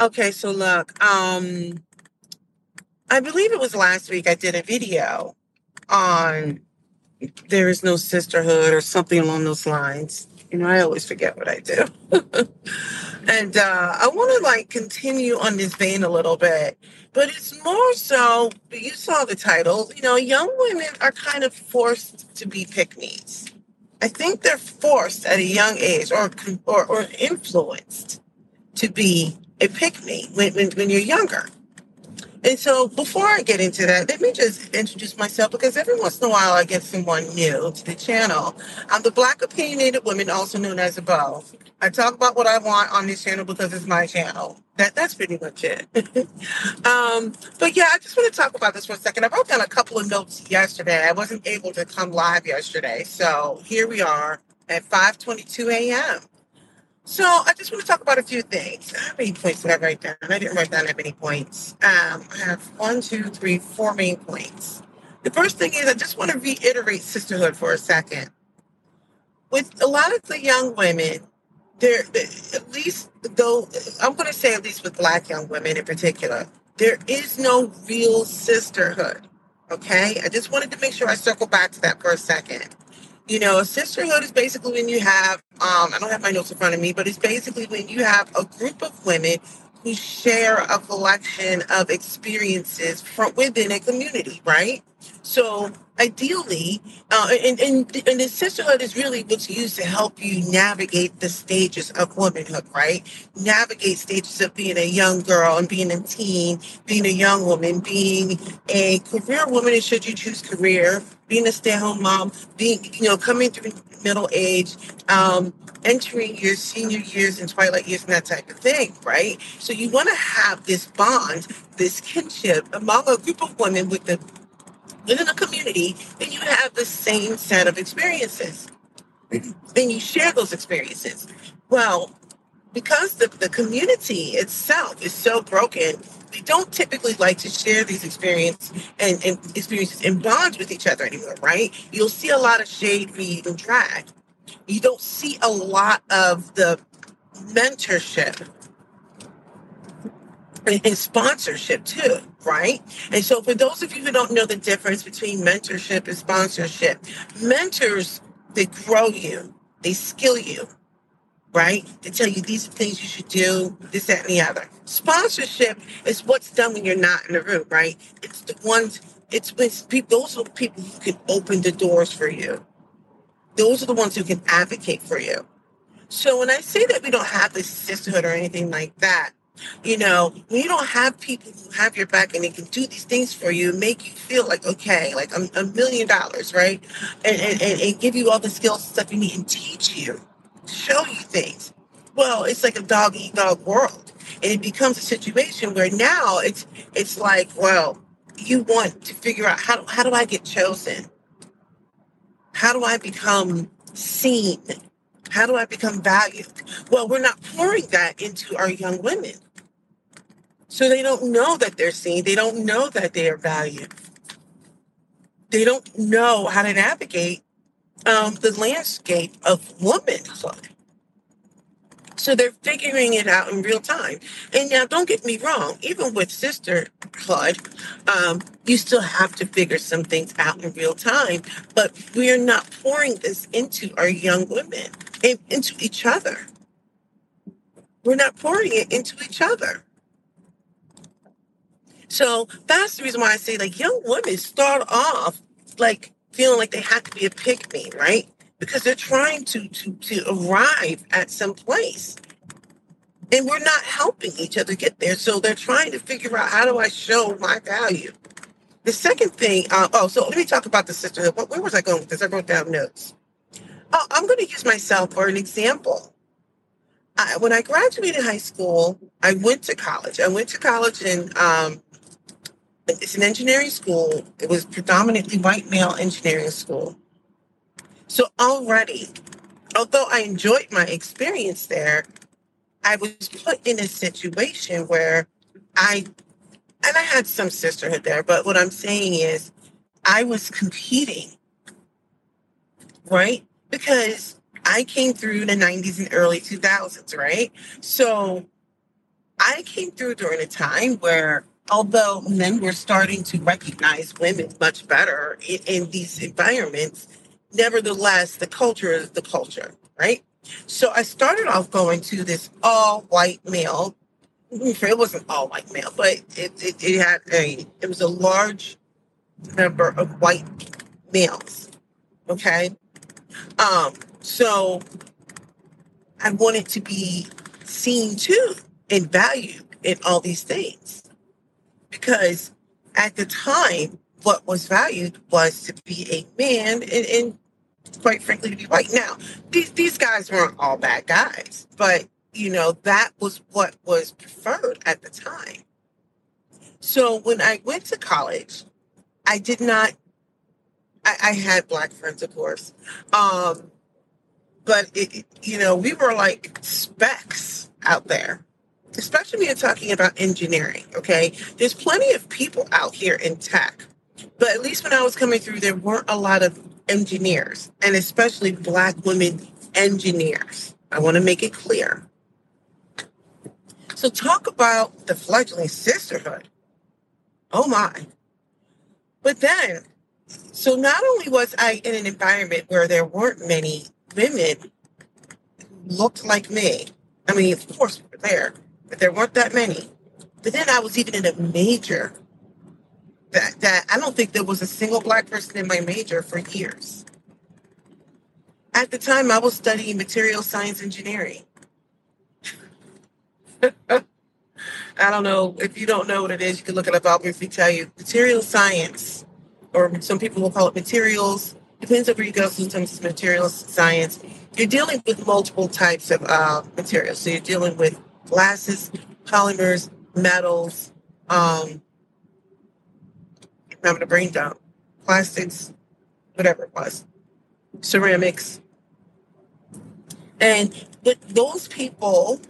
Okay, so look, um, I believe it was last week I did a video on there is no sisterhood or something along those lines. You know, I always forget what I do. and uh, I want to like continue on this vein a little bit, but it's more so. You saw the title. You know, young women are kind of forced to be pick me's. I think they're forced at a young age or or, or influenced to be a pick me when, when, when you're younger. And so before I get into that, let me just introduce myself because every once in a while I get someone new to the channel. I'm the Black Opinionated Woman, also known as a Bow. I talk about what I want on this channel because it's my channel. That that's pretty much it. um, but yeah, I just want to talk about this for a second. I wrote down a couple of notes yesterday. I wasn't able to come live yesterday, so here we are at 5:22 a.m. So I just want to talk about a few things. How many points did I write down? I didn't write down that many points. Um, I have one, two, three, four main points. The first thing is I just want to reiterate sisterhood for a second. With a lot of the young women, there at least though I'm going to say at least with black young women in particular, there is no real sisterhood. Okay, I just wanted to make sure I circle back to that for a second you know, a sisterhood is basically when you have, um, I don't have my notes in front of me, but it's basically when you have a group of women who share a collection of experiences from within a community, right? So ideally, uh, and, and, and the sisterhood is really what's used to help you navigate the stages of womanhood, right? Navigate stages of being a young girl and being a teen, being a young woman, being a career woman, and should you choose career, being a stay-at-home mom, being, you know, coming through middle age, um, entering your senior years and twilight years and that type of thing, right? So you want to have this bond, this kinship among a group of women with the within a community, then you have the same set of experiences. Then you share those experiences. Well, because the, the community itself is so broken, we don't typically like to share these experiences and, and experiences and bonds with each other anymore, right? You'll see a lot of shade, read, and drag. You don't see a lot of the mentorship and, sponsorship too, right? And so, for those of you who don't know the difference between mentorship and sponsorship, mentors they grow you, they skill you, right? They tell you these are things you should do, this, that, and the other. Sponsorship is what's done when you're not in the room, right? It's the ones, it's when people, those are the people who can open the doors for you. Those are the ones who can advocate for you. So when I say that we don't have this sisterhood or anything like that, you know, when you don't have people who have your back and they can do these things for you, make you feel like, okay, like a, a million dollars, right? And, and, and, and give you all the skills and stuff you need and teach you show you things. Well, it's like a dog eat dog world. And it becomes a situation where now it's it's like, well, you want to figure out how, how do I get chosen? How do I become seen? How do I become valued? Well, we're not pouring that into our young women. So they don't know that they're seen. They don't know that they are valued. They don't know how to navigate um, the landscape of womanhood. So they're figuring it out in real time. And now, don't get me wrong, even with sisterhood, um, you still have to figure some things out in real time. But we are not pouring this into our young women and into each other. We're not pouring it into each other. So that's the reason why I say, like, young women start off like feeling like they have to be a pick me, right? Because they're trying to to to arrive at some place. And we're not helping each other get there. So they're trying to figure out how do I show my value. The second thing, uh, oh, so let me talk about the sisterhood. Where was I going with this? I wrote down notes. Oh, I'm going to use myself for an example. I, when I graduated high school, I went to college. I went to college in um, it's an engineering school. It was predominantly white male engineering school. So already, although I enjoyed my experience there, I was put in a situation where I, and I had some sisterhood there, but what I'm saying is I was competing, right? Because I came through the 90s and early 2000s, right? So I came through during a time where, although men were starting to recognize women much better in, in these environments, nevertheless, the culture is the culture, right? So I started off going to this all white male. It wasn't all white male, but it, it, it had a, it was a large number of white males. Okay. Um, so I wanted to be seen too and valued in all these things. Because at the time, what was valued was to be a man and, and quite frankly to be white. Now, these these guys weren't all bad guys, but you know, that was what was preferred at the time. So when I went to college, I did not I, I had black friends, of course. Um, but it, you know, we were like specks out there, especially when you're talking about engineering. Okay, there's plenty of people out here in tech, but at least when I was coming through, there weren't a lot of engineers, and especially black women engineers. I want to make it clear. So, talk about the fledgling sisterhood. Oh my. But then, so not only was I in an environment where there weren't many women looked like me, I mean, of course, we were there, but there weren't that many. But then I was even in a major that, that I don't think there was a single black person in my major for years. At the time, I was studying material science engineering. I don't know if you don't know what it is. You can look it up. I'll briefly tell you. Material science, or some people will call it materials. Depends on where you go. Sometimes it's materials science. You're dealing with multiple types of uh, materials. So you're dealing with glasses, polymers, metals. Um, I'm having a brain dump. Plastics, whatever it was, ceramics, and what those people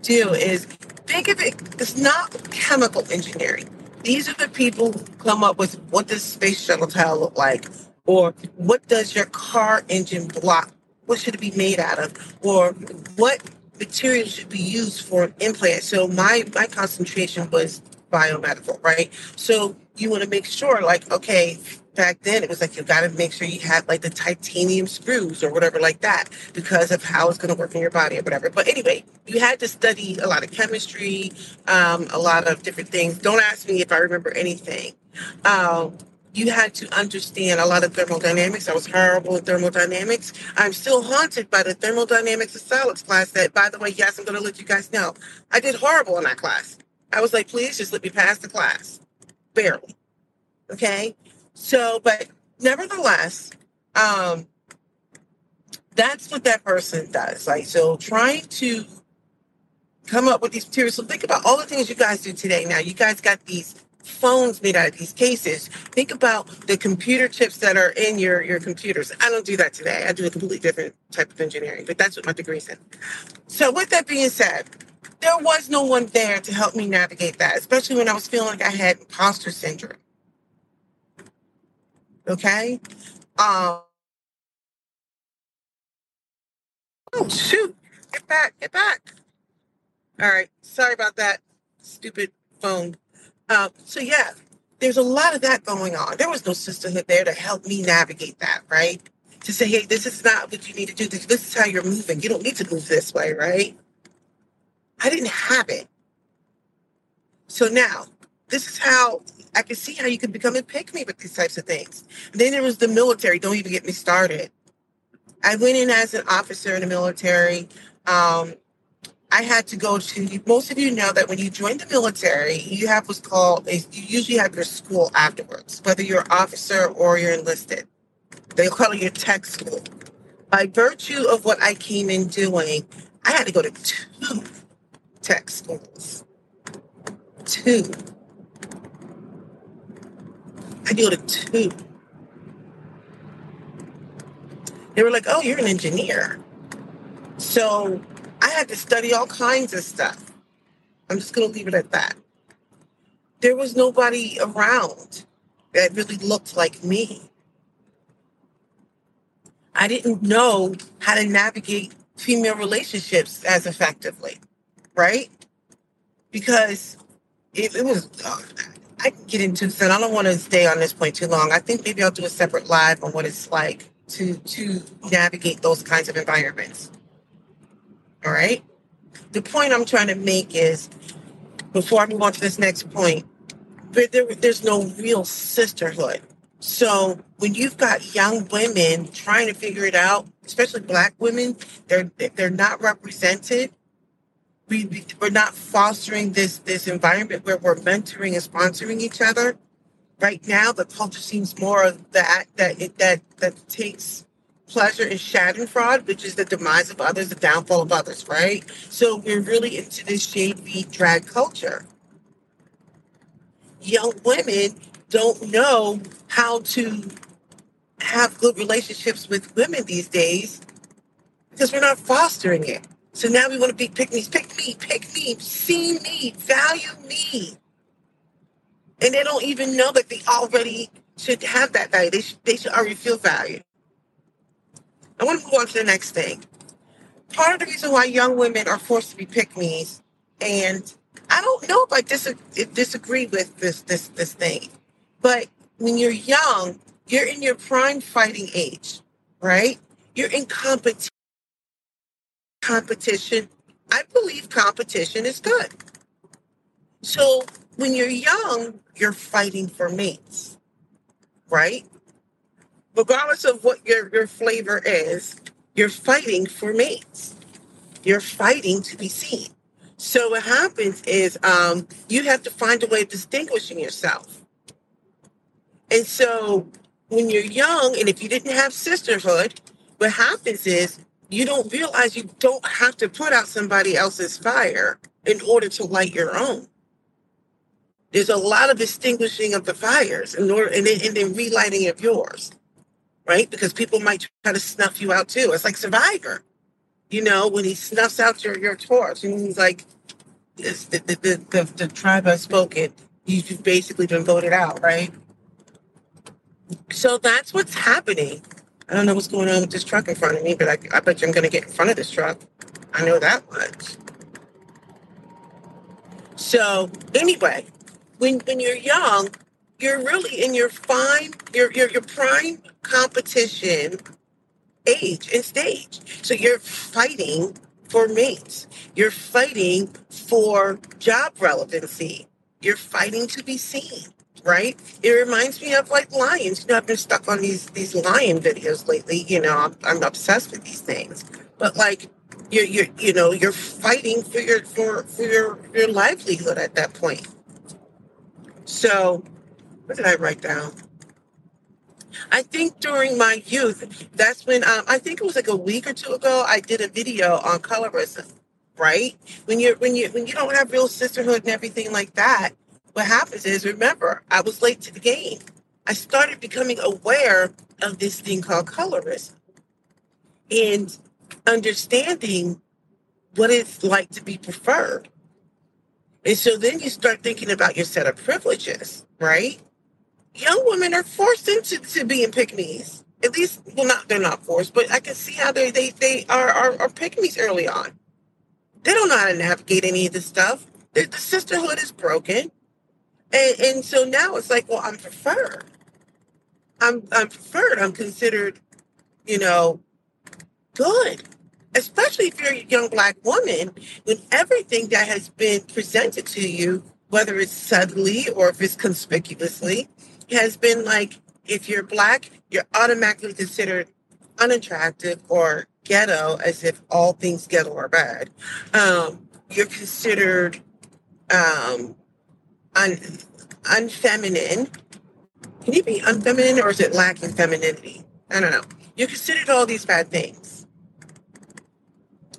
do is think of it, it's not chemical engineering. These are the people who come up with what does space shuttle tile look like? Or what does your car engine block? What should it be made out of? Or what material should be used for an implant? So my my concentration was biomedical, right? So you want to make sure, like, okay, back then it was like you got to make sure you have like the titanium screws or whatever like that because of how it's going to work in your body or whatever but anyway you had to study a lot of chemistry um, a lot of different things don't ask me if i remember anything um, you had to understand a lot of thermodynamics. I was horrible in thermodynamics. I'm still haunted by the thermodynamics of solids class that, by the way, yes, I'm going to let you guys know. I did horrible in that class. I was like, please just let me pass the class. Barely. Okay. So, but nevertheless, um, that's what that person does. Like, so trying to come up with these materials. So think about all the things you guys do today. Now, you guys got these phones made out of these cases. Think about the computer chips that are in your, your computers. I don't do that today. I do a completely different type of engineering, but that's what my degree's in. So with that being said, there was no one there to help me navigate that, especially when I was feeling like I had imposter syndrome. Okay. Um, oh shoot! Get back! Get back! All right. Sorry about that. Stupid phone. Um, so yeah, there's a lot of that going on. There was no sisterhood there to help me navigate that, right? To say, hey, this is not what you need to do. This, this is how you're moving. You don't need to move this way, right? I didn't have it. So now, this is how I can see how you can become a pick me with these types of things. then there was the military. Don't even get me started. I went in as an officer in the military. Um, I had to go to, most of you know that when you join the military, you have what's called, a, you usually have your school afterwards, whether you're officer or you're enlisted. They call it your tech school. By virtue of what I came in doing, I had to go to two tech schools. Two. I go to two. They were like, oh, you're an engineer. So had to study all kinds of stuff. I'm just going to leave it at that. There was nobody around that really looked like me. I didn't know how to navigate female relationships as effectively, right? Because it, it was, uh, I can get into this, and I don't want to stay on this point too long. I think maybe I'll do a separate live on what it's like to to navigate those kinds of environments. All right. The point I'm trying to make is, before I move on to this next point, there, there's no real sisterhood. So when you've got young women trying to figure it out, especially black women, they're they're not represented. We we're not fostering this this environment where we're mentoring and sponsoring each other. Right now, the culture seems more of that that it, that that takes pleasure in fraud, which is the demise of others, the downfall of others, right? So we're really into this beat drag culture. Young women don't know how to have good relationships with women these days because we're not fostering it. So now we want to be pick me, pick me, pick me, see me, value me. And they don't even know that they already should have that value. They should, they should already feel valued. I want to move on to the next thing. Part of the reason why young women are forced to be pick me's, and I don't know if I disagree, disagree with this this this thing, but when you're young, you're in your prime fighting age, right? You're in competition. Competition. I believe competition is good. So when you're young, you're fighting for mates, right? Regardless of what your, your flavor is, you're fighting for mates. You're fighting to be seen. So what happens is um, you have to find a way of distinguishing yourself. And so when you're young, and if you didn't have sisterhood, what happens is you don't realize you don't have to put out somebody else's fire in order to light your own. There's a lot of distinguishing of the fires in order, and then, and then relighting of yours right? Because people might try to snuff you out too. It's like Survivor, you know, when he snuffs out your, your torch and he's like, the, the, the, the, tribe has spoken. You've basically been voted out, right? So that's what's happening. I don't know what's going on with this truck in front of me, but I, I bet you I'm going to get in front of this truck. I know that much. So anyway, when when you're young, you're really in your fine, your your your prime competition age and stage. So you're fighting for mates. You're fighting for job relevancy. You're fighting to be seen, right? It reminds me of like lions. You know, I've been stuck on these these lion videos lately. You know, I'm, I'm obsessed with these things. But like you're you're you know you're fighting for your for for your your livelihood at that point. So what did I write down? I think during my youth, that's when um, I think it was like a week or two ago. I did a video on colorism. Right when you when you when you don't have real sisterhood and everything like that, what happens is remember I was late to the game. I started becoming aware of this thing called colorism and understanding what it's like to be preferred. And so then you start thinking about your set of privileges, right? Young women are forced into to being pick. At least, well, not they're not forced, but I can see how they they they are are, are early on. They don't know how to navigate any of this stuff. The, the sisterhood is broken, and and so now it's like, well, I'm preferred. I'm I'm preferred. I'm considered, you know, good. Especially if you're a young black woman, when everything that has been presented to you, whether it's subtly or if it's conspicuously, has been like if you're black, you're automatically considered unattractive or ghetto, as if all things ghetto are bad. Um, you're considered um, un- unfeminine. Can you be unfeminine or is it lacking femininity? I don't know. You're considered all these bad things.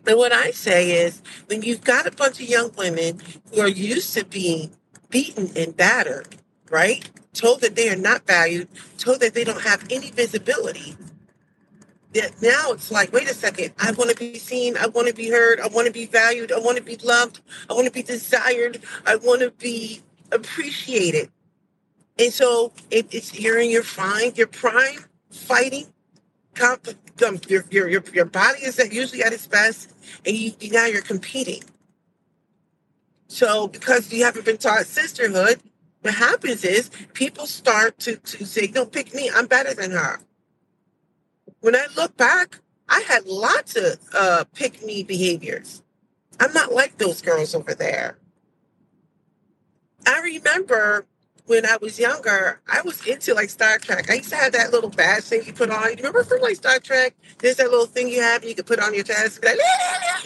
And what I say is when you've got a bunch of young women who are used to being beaten and battered, right? Told that they are not valued, told that they don't have any visibility. That now it's like, wait a second, I want to be seen, I want to be heard, I want to be valued, I want to be loved, I want to be desired, I want to be appreciated. And so if it's you're in your prime, your prime fighting comp, um, your, your your your body is usually at its best, and you now you're competing. So because you haven't been taught sisterhood, what happens is people start to to say, "No, pick me. I'm better than her." When I look back, I had lots of uh, pick me behaviors. I'm not like those girls over there. I remember when I was younger, I was into like Star Trek. I used to have that little badge thing you put on. You remember from like Star Trek? There's that little thing you have and you could put on your chest. And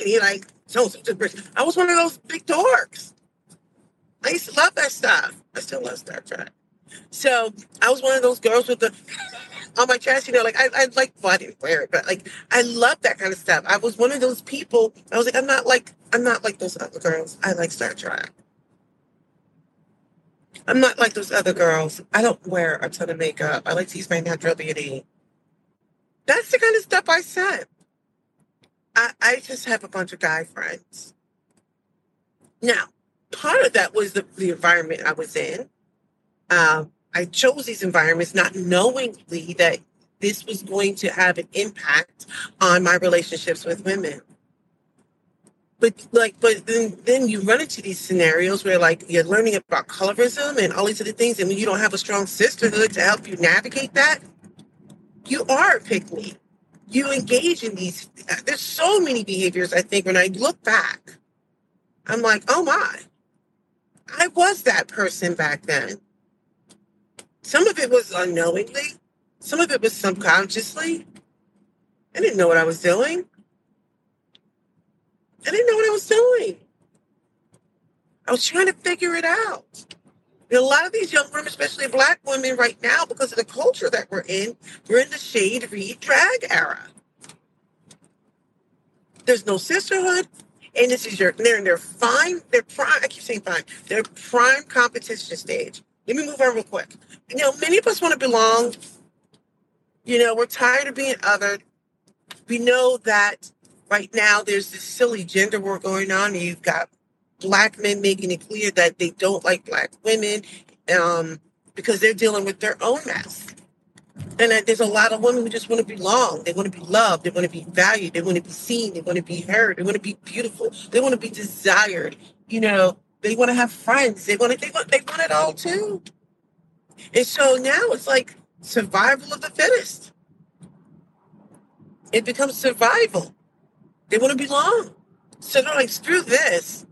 you're like, so, so, so, I was one of those big dorks. I used to love that stuff. I still love Star Trek. So I was one of those girls with the on my chest, you know, like I, I like, well, I didn't wear it, but like I love that kind of stuff. I was one of those people. I was like, I'm not like, I'm not like those other girls. I like Star Trek. I'm not like those other girls. I don't wear a ton of makeup. I like to use my natural beauty. That's the kind of stuff I said. I, I just have a bunch of guy friends. Now, part of that was the, the environment I was in. Um, I chose these environments not knowingly that this was going to have an impact on my relationships with women. But like but then then you run into these scenarios where like you're learning about colorism and all these other things and when you don't have a strong sisterhood to help you navigate that you are a pick me. You engage in these there's so many behaviors i think when i look back i'm like oh my i was that person back then some of it was unknowingly some of it was subconsciously i didn't know what i was doing I didn't know what I was doing. I was trying to figure it out. And a lot of these young women, especially black women right now, because of the culture that we're in, we're in the shade read drag era. There's no sisterhood. And this is your they're in their fine, their prime, I keep saying fine, their prime competition stage. Let me move on real quick. You know, many of us want to belong. You know, we're tired of being othered. We know that right now there's this silly gender war going on. And you've got black men making it clear that they don't like black women um, because they're dealing with their own mess. And that there's a lot of women who just want to belong. They want to be loved. They want to be valued. They want to be seen. They want to be heard. They want to be beautiful. They want to be desired. You know, they want to have friends. They want to, they want, they want it all too. And so now it's like survival of the fittest. It becomes survival. They want to belong. So they're like, screw this.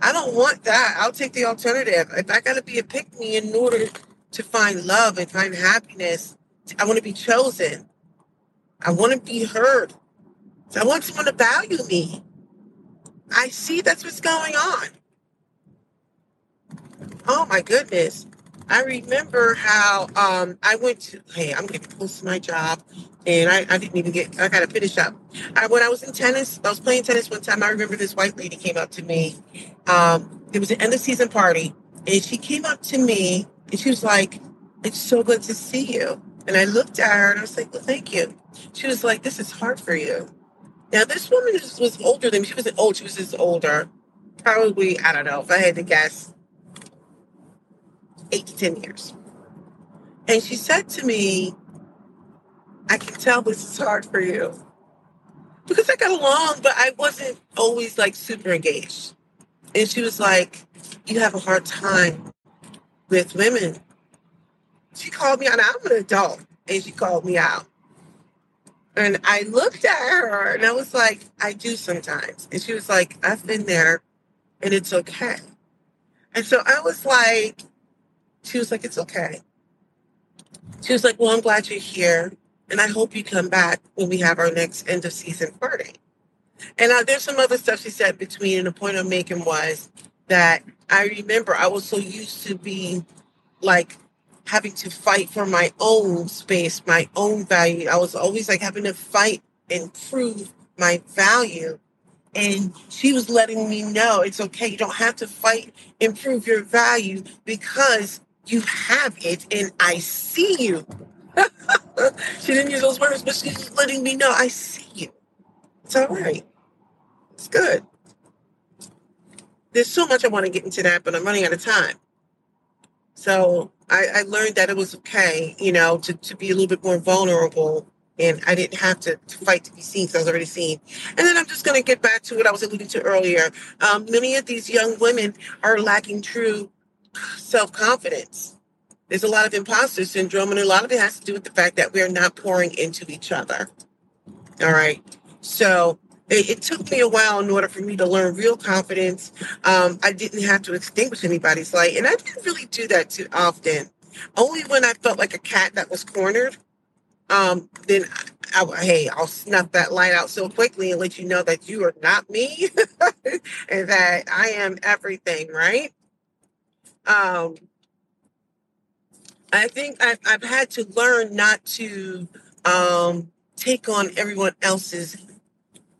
I don't want that. I'll take the alternative. If I got to be a pick me in order to find love and find happiness, I want to be chosen. I want to be heard. I want someone to value me. I see that's what's going on. Oh my goodness. I remember how um, I went to, hey, I'm getting close to my job and I, I didn't even get, I got to finish up. I, when I was in tennis, I was playing tennis one time. I remember this white lady came up to me. Um, it was an end of season party, and she came up to me and she was like, It's so good to see you. And I looked at her and I was like, Well, thank you. She was like, This is hard for you. Now, this woman was, older than me. She wasn't old, she was just older. Probably, I don't know, if I had to guess, eight to 10 years. And she said to me, I can tell this is hard for you. Because I got along, but I wasn't always like super engaged. And she was like, You have a hard time with women. She called me out. I'm an adult. And she called me out. And I looked at her and I was like, I do sometimes. And she was like, I've been there and it's okay. And so I was like, she was like, it's okay. She was like, well, I'm glad you're here. And I hope you come back when we have our next end of season party. And uh, there's some other stuff she said between, and the point I'm making was that I remember I was so used to being like having to fight for my own space, my own value. I was always like having to fight and prove my value. And she was letting me know it's okay. You don't have to fight and prove your value because you have it and I see you. she didn't use those words, but she's letting me know I see you. It's all right. It's good. There's so much I want to get into that, but I'm running out of time. So I, I learned that it was okay, you know, to, to be a little bit more vulnerable and I didn't have to, to fight to be seen because I was already seen. And then I'm just going to get back to what I was alluding to earlier. Um, many of these young women are lacking true self confidence. There's a lot of imposter syndrome, and a lot of it has to do with the fact that we're not pouring into each other. All right. So it, it took me a while in order for me to learn real confidence. Um, I didn't have to extinguish anybody's light, and I didn't really do that too often. Only when I felt like a cat that was cornered um, then I, I, hey, I'll snuff that light out so quickly and let you know that you are not me and that I am everything, right? Um, I think I've, I've had to learn not to um, take on everyone else's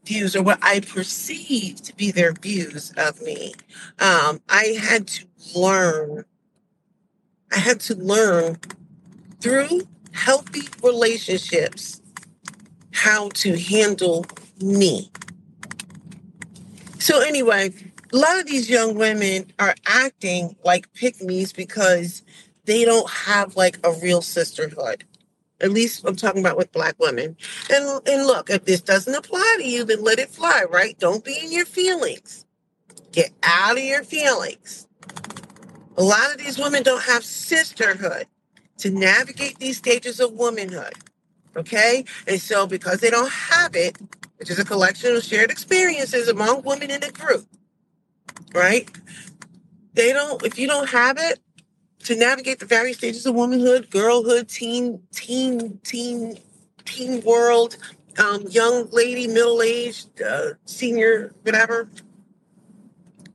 views or what I perceive to be their views of me. Um, I had to learn, I had to learn through healthy relationships how to handle me. So, anyway, a lot of these young women are acting like pick because they don't have like a real sisterhood. At least I'm talking about with black women. And and look, if this doesn't apply to you, then let it fly, right? Don't be in your feelings. Get out of your feelings. A lot of these women don't have sisterhood to navigate these stages of womanhood. Okay? And so, because they don't have it, which is a collection of shared experiences among women in a group, right? They don't, if you don't have it to navigate the various stages of womanhood, girlhood, teen, teen, teen, teen world, um, young lady, middle aged, uh, senior, whatever,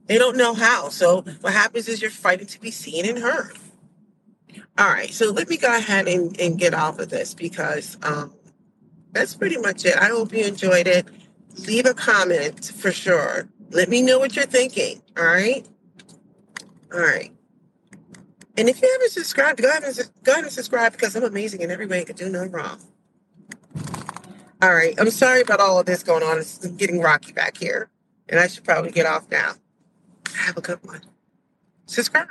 they don't know how. So, what happens is you're fighting to be seen and heard. All right, so let me go ahead and, and get off of this because um, that's pretty much it. I hope you enjoyed it. Leave a comment for sure. Let me know what you're thinking. All right. All right. And if you haven't subscribed, go ahead and go ahead and subscribe because I'm amazing in every way. I can do no wrong. All right. I'm sorry about all of this going on. It's getting rocky back here, and I should probably get off now. Have a good one. Subscribe.